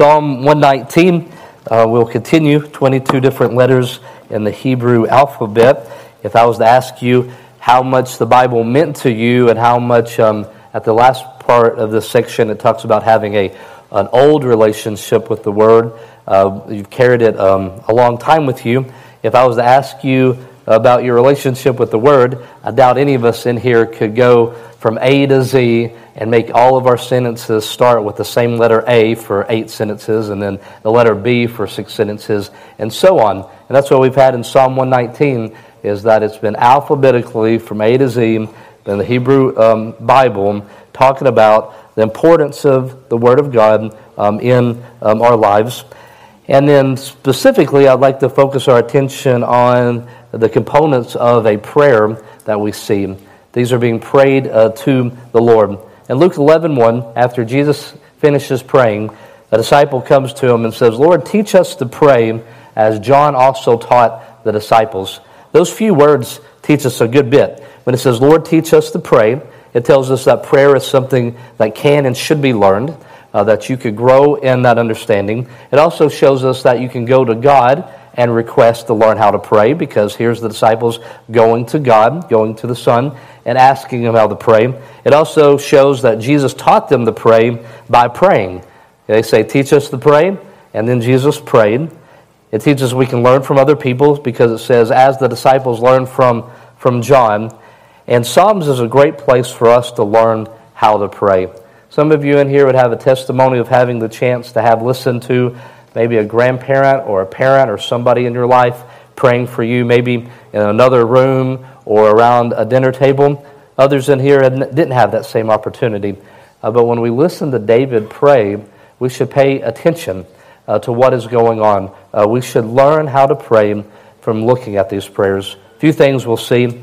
Psalm 119, uh, we'll continue 22 different letters in the Hebrew alphabet. If I was to ask you how much the Bible meant to you and how much um, at the last part of this section it talks about having a, an old relationship with the Word, uh, you've carried it um, a long time with you. If I was to ask you about your relationship with the Word, I doubt any of us in here could go from A to Z and make all of our sentences start with the same letter A for eight sentences, and then the letter B for six sentences, and so on. And that's what we've had in Psalm 119, is that it's been alphabetically from A to Z in the Hebrew um, Bible, talking about the importance of the Word of God um, in um, our lives. And then specifically, I'd like to focus our attention on the components of a prayer that we see. These are being prayed uh, to the Lord. In Luke 11 1, after Jesus finishes praying, a disciple comes to him and says, Lord, teach us to pray as John also taught the disciples. Those few words teach us a good bit. When it says, Lord, teach us to pray, it tells us that prayer is something that can and should be learned, uh, that you could grow in that understanding. It also shows us that you can go to God and request to learn how to pray because here's the disciples going to God, going to the Son, and asking him how to pray. It also shows that Jesus taught them to pray by praying. They say, Teach us to pray, and then Jesus prayed. It teaches we can learn from other people because it says, As the disciples learned from, from John. And Psalms is a great place for us to learn how to pray. Some of you in here would have a testimony of having the chance to have listened to maybe a grandparent or a parent or somebody in your life praying for you, maybe in another room or around a dinner table. Others in here didn't have that same opportunity. Uh, but when we listen to David pray, we should pay attention uh, to what is going on. Uh, we should learn how to pray from looking at these prayers. A few things we'll see.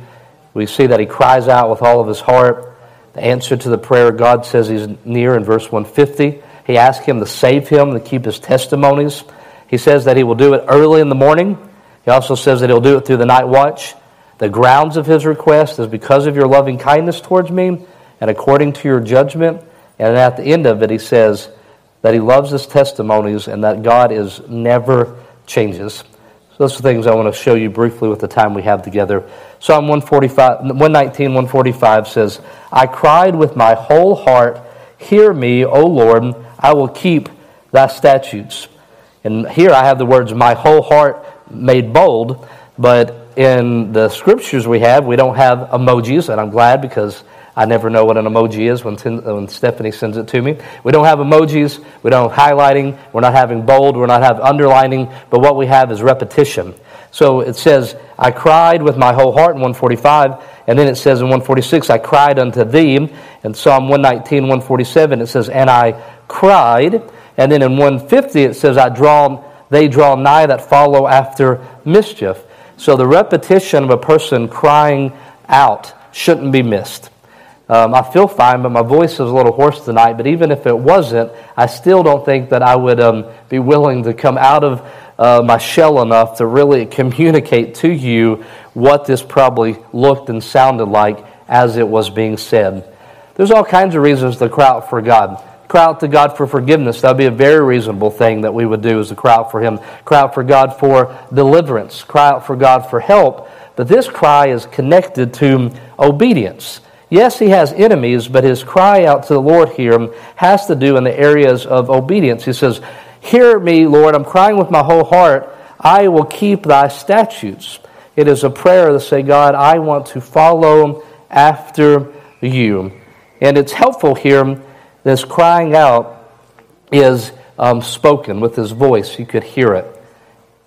We see that he cries out with all of his heart. The answer to the prayer, God says he's near in verse 150. He asks him to save him, to keep his testimonies. He says that he will do it early in the morning. He also says that he'll do it through the night watch. The grounds of his request is because of your loving kindness towards me and according to your judgment. And at the end of it, he says that he loves his testimonies and that God is never changes. So those are things I want to show you briefly with the time we have together. Psalm 145, 119, 145 says, I cried with my whole heart, Hear me, O Lord I will keep thy statutes. And here I have the words, my whole heart made bold, but in the scriptures we have, we don't have emojis, and I'm glad because I never know what an emoji is when, when Stephanie sends it to me. We don't have emojis, we don't have highlighting, we're not having bold, we're not having underlining, but what we have is repetition. So it says, I cried with my whole heart in 145, and then it says in 146, I cried unto thee. In Psalm 119, 147, it says, And I cried. And then in 150 it says, I draw, they draw nigh that follow after mischief. So the repetition of a person crying out shouldn't be missed. Um, I feel fine, but my voice is a little hoarse tonight. But even if it wasn't, I still don't think that I would um, be willing to come out of uh, my shell enough to really communicate to you what this probably looked and sounded like as it was being said. There's all kinds of reasons to cry out for God cry out to God for forgiveness. That would be a very reasonable thing that we would do is to cry out for Him. Cry out for God for deliverance. Cry out for God for help. But this cry is connected to obedience. Yes, he has enemies, but his cry out to the Lord here has to do in the areas of obedience. He says, Hear me, Lord, I'm crying with my whole heart. I will keep thy statutes. It is a prayer to say, God, I want to follow after you. And it's helpful here this crying out is um, spoken with his voice. You could hear it.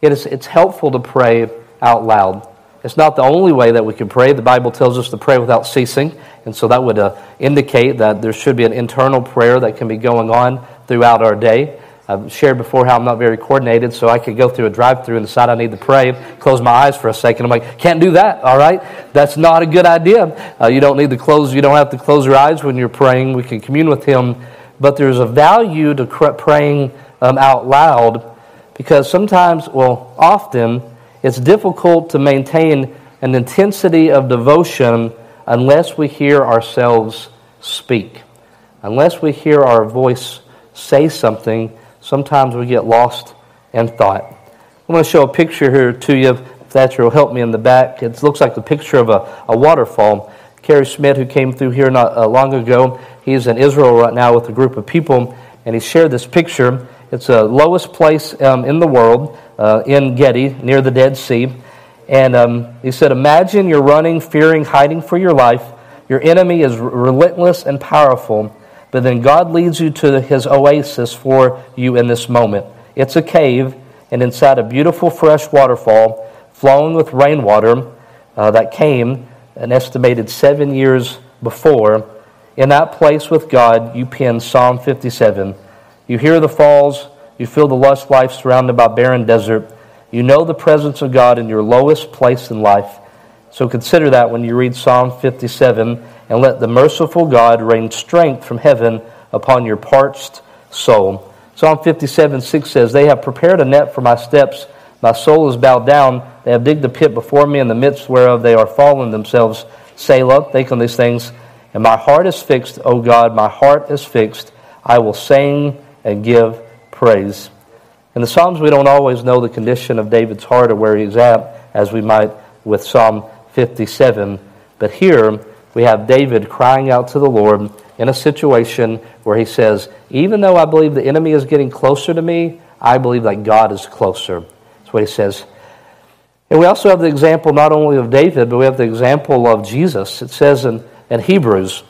it is, it's helpful to pray out loud. It's not the only way that we can pray. The Bible tells us to pray without ceasing, and so that would uh, indicate that there should be an internal prayer that can be going on throughout our day. I've shared before how I'm not very coordinated, so I could go through a drive through and decide I need to pray, close my eyes for a second. I'm like, can't do that, all right? That's not a good idea. Uh, you don't need to close, you don't have to close your eyes when you're praying. We can commune with Him, but there's a value to praying um, out loud because sometimes, well, often, it's difficult to maintain an intensity of devotion unless we hear ourselves speak, unless we hear our voice say something sometimes we get lost in thought. I'm going to show a picture here to you. Thatcher will help me in the back. It looks like the picture of a, a waterfall. Kerry Smith, who came through here not uh, long ago, he's in Israel right now with a group of people, and he shared this picture. It's the lowest place um, in the world, uh, Ein Gedi, near the Dead Sea. And um, he said, Imagine you're running, fearing, hiding for your life. Your enemy is relentless and powerful, but then God leads you to his oasis for you in this moment. It's a cave, and inside a beautiful fresh waterfall flowing with rainwater uh, that came an estimated seven years before. In that place with God, you pen Psalm 57. You hear the falls, you feel the lush life surrounded by barren desert. You know the presence of God in your lowest place in life. So consider that when you read Psalm 57 and let the merciful God rain strength from heaven upon your parched soul. Psalm 57 6 says, They have prepared a net for my steps. My soul is bowed down. They have digged a pit before me, in the midst whereof they are fallen themselves. Selah, think on these things. And my heart is fixed, O God, my heart is fixed. I will sing and give praise. In the Psalms, we don't always know the condition of David's heart or where he's at, as we might with Psalm 57. But here, we have David crying out to the Lord in a situation where he says, Even though I believe the enemy is getting closer to me, I believe that God is closer. That's what he says. And we also have the example not only of David, but we have the example of Jesus. It says in, in Hebrews,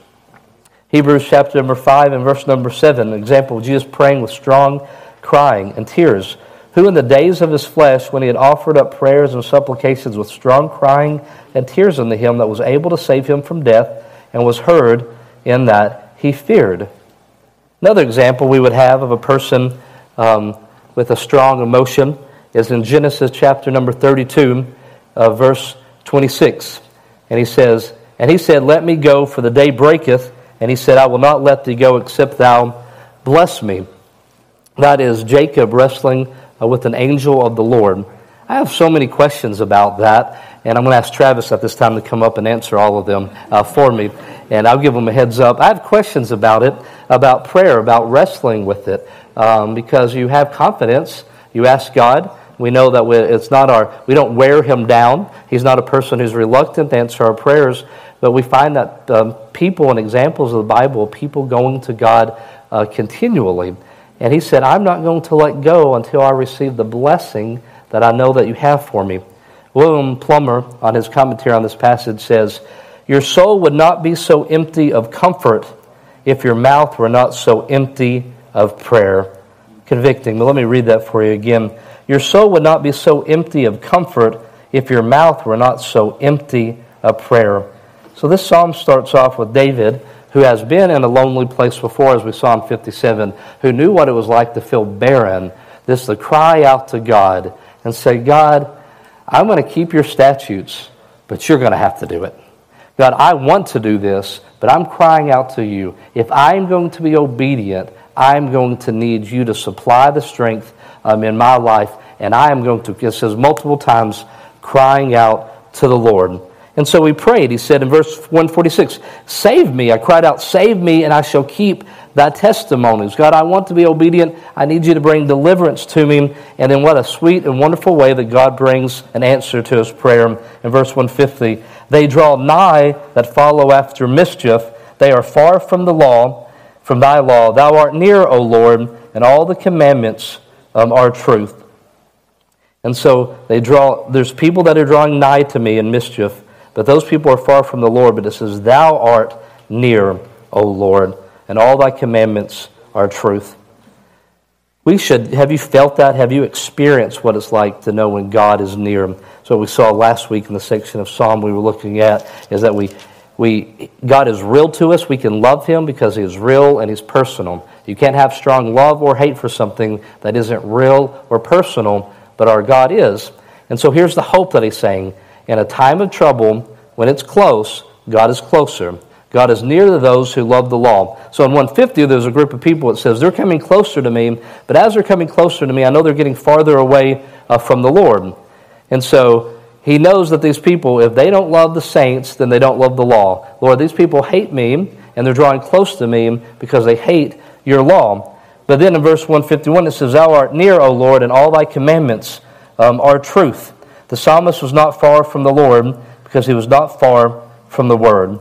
Hebrews chapter number 5 and verse number 7, an example of Jesus praying with strong crying and tears, who in the days of his flesh, when he had offered up prayers and supplications with strong crying and tears unto him that was able to save him from death, and was heard in that he feared. Another example we would have of a person um, with a strong emotion is in Genesis chapter number 32, uh, verse 26. And he says, And he said, Let me go, for the day breaketh. And he said, I will not let thee go, except thou bless me. That is Jacob wrestling uh, with an angel of the Lord. I have so many questions about that, and I'm going to ask Travis at this time to come up and answer all of them uh, for me, and I'll give him a heads up. I have questions about it, about prayer, about wrestling with it, um, because you have confidence. You ask God. We know that we, it's not our, we don't wear him down. He's not a person who's reluctant to answer our prayers, but we find that um, people and examples of the Bible, people going to God uh, continually. And he said, I'm not going to let go until I receive the blessing that I know that you have for me. William Plumer, on his commentary on this passage, says, Your soul would not be so empty of comfort if your mouth were not so empty of prayer. Convicting, but let me read that for you again. Your soul would not be so empty of comfort if your mouth were not so empty of prayer. So this psalm starts off with David who has been in a lonely place before, as we saw in 57, who knew what it was like to feel barren, this to cry out to God and say, God, I'm going to keep your statutes, but you're going to have to do it. God, I want to do this, but I'm crying out to you. If I'm going to be obedient, I'm going to need you to supply the strength um, in my life, and I am going to, it says multiple times, crying out to the Lord. And so he prayed. He said in verse 146, Save me. I cried out, Save me, and I shall keep thy testimonies. God, I want to be obedient. I need you to bring deliverance to me. And in what a sweet and wonderful way that God brings an answer to his prayer. In verse 150, They draw nigh that follow after mischief. They are far from the law, from thy law. Thou art near, O Lord, and all the commandments um, are truth. And so they draw, there's people that are drawing nigh to me in mischief. But those people are far from the Lord. But it says, Thou art near, O Lord, and all thy commandments are truth. We should, have you felt that? Have you experienced what it's like to know when God is near? So we saw last week in the section of Psalm we were looking at is that we, we, God is real to us. We can love Him because He is real and He's personal. You can't have strong love or hate for something that isn't real or personal, but our God is. And so here's the hope that He's saying in a time of trouble, when it's close, God is closer. God is near to those who love the law. So in 150, there's a group of people that says they're coming closer to me, but as they're coming closer to me, I know they're getting farther away uh, from the Lord. And so he knows that these people, if they don't love the saints, then they don't love the law. Lord, these people hate me, and they're drawing close to me because they hate your law. But then in verse 151, it says, Thou art near, O Lord, and all thy commandments um, are truth. The psalmist was not far from the Lord because he was not far from the word.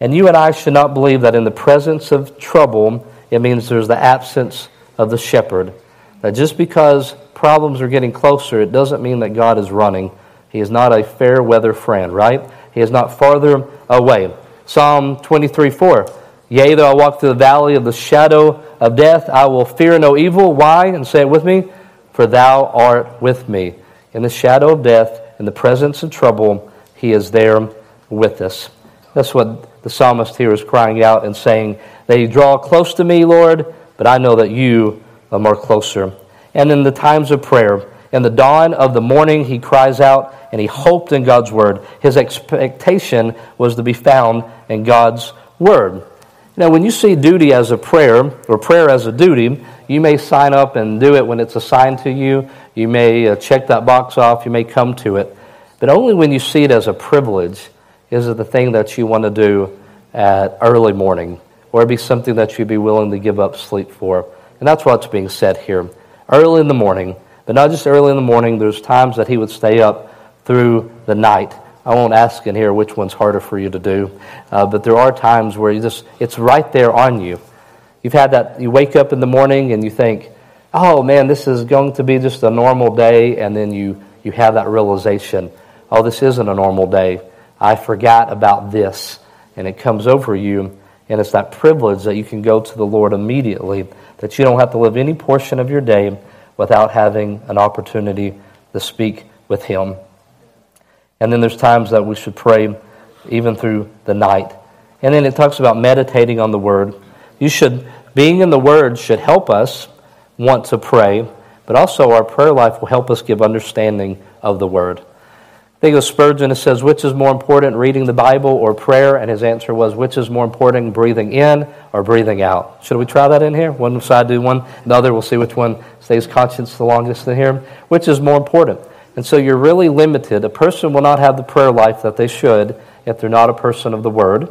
And you and I should not believe that in the presence of trouble, it means there's the absence of the shepherd. That just because problems are getting closer, it doesn't mean that God is running. He is not a fair weather friend, right? He is not farther away. Psalm 23 4. Yea, though I walk through the valley of the shadow of death, I will fear no evil. Why? And say it with me. For thou art with me. In the shadow of death, in the presence of trouble, he is there with us. That's what the psalmist here is crying out and saying, They draw close to me, Lord, but I know that you are more closer. And in the times of prayer, in the dawn of the morning, he cries out and he hoped in God's word. His expectation was to be found in God's word. Now, when you see duty as a prayer or prayer as a duty, you may sign up and do it when it's assigned to you. You may uh, check that box off. You may come to it. But only when you see it as a privilege is it the thing that you want to do at early morning or be something that you'd be willing to give up sleep for. And that's what's being said here. Early in the morning, but not just early in the morning, there's times that he would stay up through the night I won't ask in here which one's harder for you to do, uh, but there are times where you just it's right there on you. You've had that. You wake up in the morning and you think, "Oh man, this is going to be just a normal day," and then you you have that realization, "Oh, this isn't a normal day. I forgot about this," and it comes over you, and it's that privilege that you can go to the Lord immediately. That you don't have to live any portion of your day without having an opportunity to speak with Him. And then there's times that we should pray even through the night. And then it talks about meditating on the Word. You should, being in the Word should help us want to pray, but also our prayer life will help us give understanding of the Word. I think of Spurgeon, it says, which is more important, reading the Bible or prayer? And his answer was, which is more important, breathing in or breathing out? Should we try that in here? One side do one, the other, we'll see which one stays conscious the longest in here. Which is more important? And so you're really limited. A person will not have the prayer life that they should if they're not a person of the Word.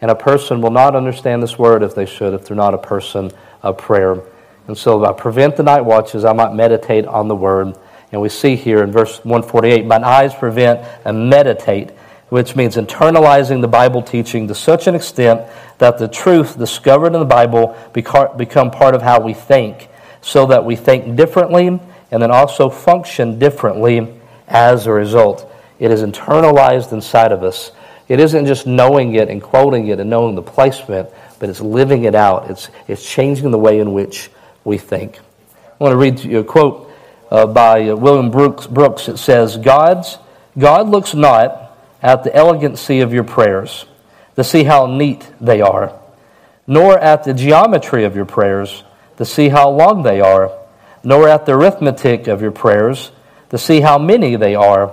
And a person will not understand this Word if they should if they're not a person of prayer. And so I prevent the night watches, I might meditate on the Word. And we see here in verse 148 mine eyes prevent and meditate, which means internalizing the Bible teaching to such an extent that the truth discovered in the Bible become part of how we think, so that we think differently and then also function differently as a result. It is internalized inside of us. It isn't just knowing it and quoting it and knowing the placement, but it's living it out. It's, it's changing the way in which we think. I want to read you a quote uh, by uh, William Brooks, Brooks. It says, God's, God looks not at the elegancy of your prayers to see how neat they are, nor at the geometry of your prayers to see how long they are nor at the arithmetic of your prayers to see how many they are,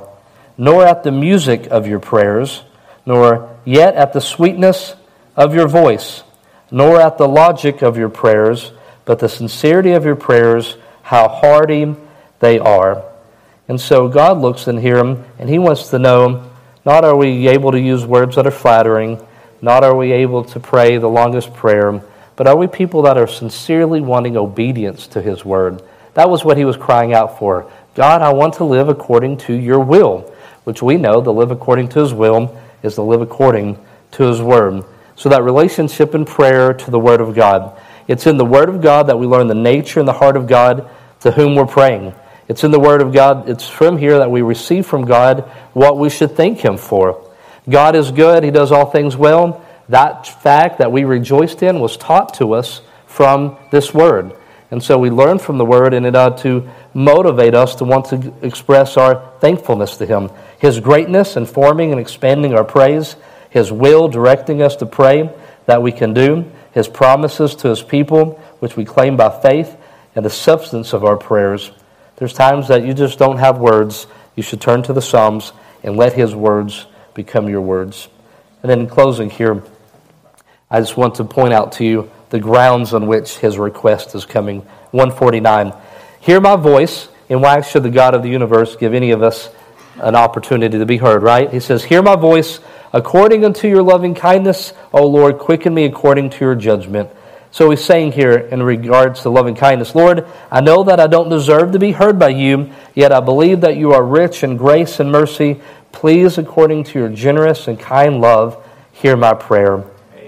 nor at the music of your prayers, nor yet at the sweetness of your voice, nor at the logic of your prayers, but the sincerity of your prayers, how hearty they are. And so God looks in here and He wants to know not are we able to use words that are flattering, not are we able to pray the longest prayer, but are we people that are sincerely wanting obedience to His word? That was what he was crying out for. God, I want to live according to your will, which we know to live according to his will is to live according to his word. So that relationship in prayer to the word of God. It's in the word of God that we learn the nature and the heart of God to whom we're praying. It's in the word of God, it's from here that we receive from God what we should thank him for. God is good, he does all things well. That fact that we rejoiced in was taught to us from this word. And so we learn from the Word, and it ought to motivate us to want to express our thankfulness to Him. His greatness informing and expanding our praise, His will directing us to pray that we can do, His promises to His people, which we claim by faith, and the substance of our prayers. There's times that you just don't have words. You should turn to the Psalms and let His words become your words. And then in closing here, I just want to point out to you the grounds on which his request is coming. 149. Hear my voice, and why should the God of the universe give any of us an opportunity to be heard, right? He says, Hear my voice according unto your loving kindness, O Lord, quicken me according to your judgment. So he's saying here in regards to loving kindness, Lord, I know that I don't deserve to be heard by you, yet I believe that you are rich in grace and mercy. Please, according to your generous and kind love, hear my prayer.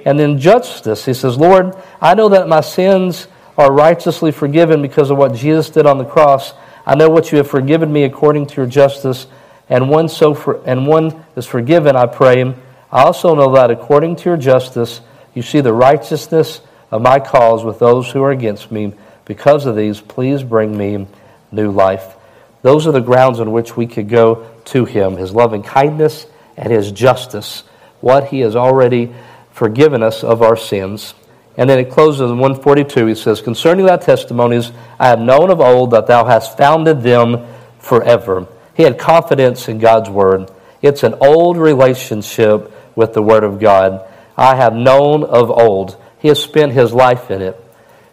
And in justice, he says, Lord, I know that my sins are righteously forgiven because of what Jesus did on the cross. I know what you have forgiven me according to your justice, and one so for, and one is forgiven, I pray. Him. I also know that according to your justice, you see the righteousness of my cause with those who are against me. Because of these, please bring me new life. Those are the grounds on which we could go to him his loving kindness and his justice, what he has already forgiven us of our sins. And then it closes in 142. He says, Concerning thy testimonies, I have known of old that thou hast founded them forever. He had confidence in God's word. It's an old relationship with the word of God. I have known of old. He has spent his life in it.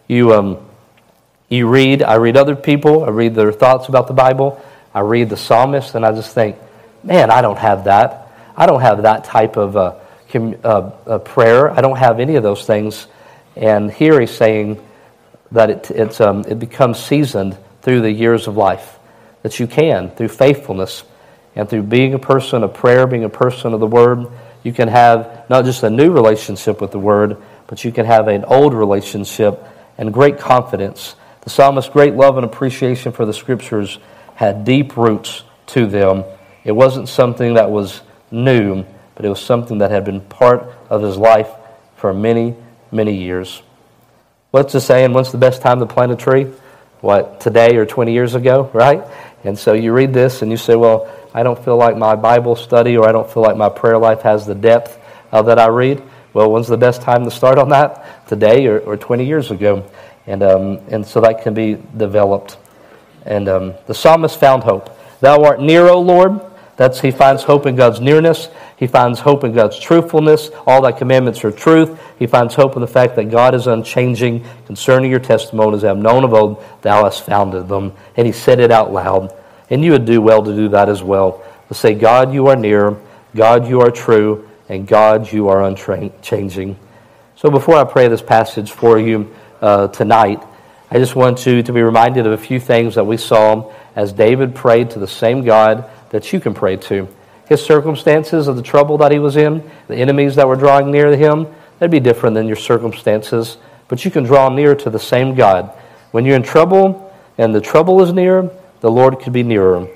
You, um, you read, I read other people, I read their thoughts about the Bible, I read the psalmist, and I just think, man, I don't have that. I don't have that type of uh, uh, uh, prayer. I don't have any of those things. And here he's saying that it, it's, um, it becomes seasoned through the years of life, that you can, through faithfulness and through being a person of prayer, being a person of the Word, you can have not just a new relationship with the Word, but you can have an old relationship and great confidence. The psalmist's great love and appreciation for the scriptures had deep roots to them. It wasn't something that was new, but it was something that had been part of his life for many, many years. What's the saying? When's the best time to plant a tree? What, today or 20 years ago, right? And so you read this and you say, well, I don't feel like my Bible study or I don't feel like my prayer life has the depth uh, that I read. Well, when's the best time to start on that? Today or, or 20 years ago? And, um, and so that can be developed. And um, the psalmist found hope. Thou art near, O Lord. That's he finds hope in God's nearness. He finds hope in God's truthfulness. All thy commandments are truth. He finds hope in the fact that God is unchanging concerning your testimonies. I have known of old, thou hast founded them. And he said it out loud. And you would do well to do that as well. To say, God, you are near. God, you are true and God, you are unchanging. So before I pray this passage for you uh, tonight, I just want you to be reminded of a few things that we saw as David prayed to the same God that you can pray to. His circumstances of the trouble that he was in, the enemies that were drawing near to him, they'd be different than your circumstances, but you can draw near to the same God. When you're in trouble and the trouble is near, the Lord could be nearer.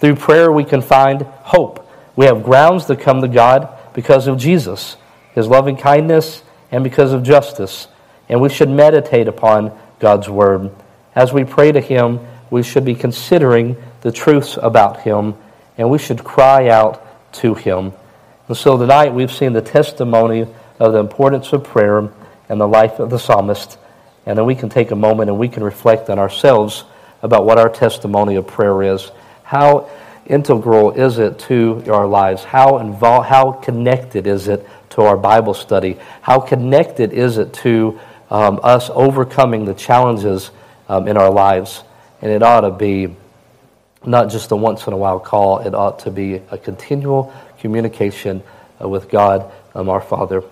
Through prayer, we can find hope. We have grounds to come to God because of Jesus, his loving kindness, and because of justice. And we should meditate upon God's word. As we pray to him, we should be considering the truths about him, and we should cry out to him. And so tonight we've seen the testimony of the importance of prayer and the life of the psalmist. And then we can take a moment and we can reflect on ourselves about what our testimony of prayer is. How integral is it to our lives? How involved, how connected is it to our Bible study? How connected is it to um, us overcoming the challenges um, in our lives? And it ought to be not just a once in a while call, it ought to be a continual communication uh, with God, um, our Father.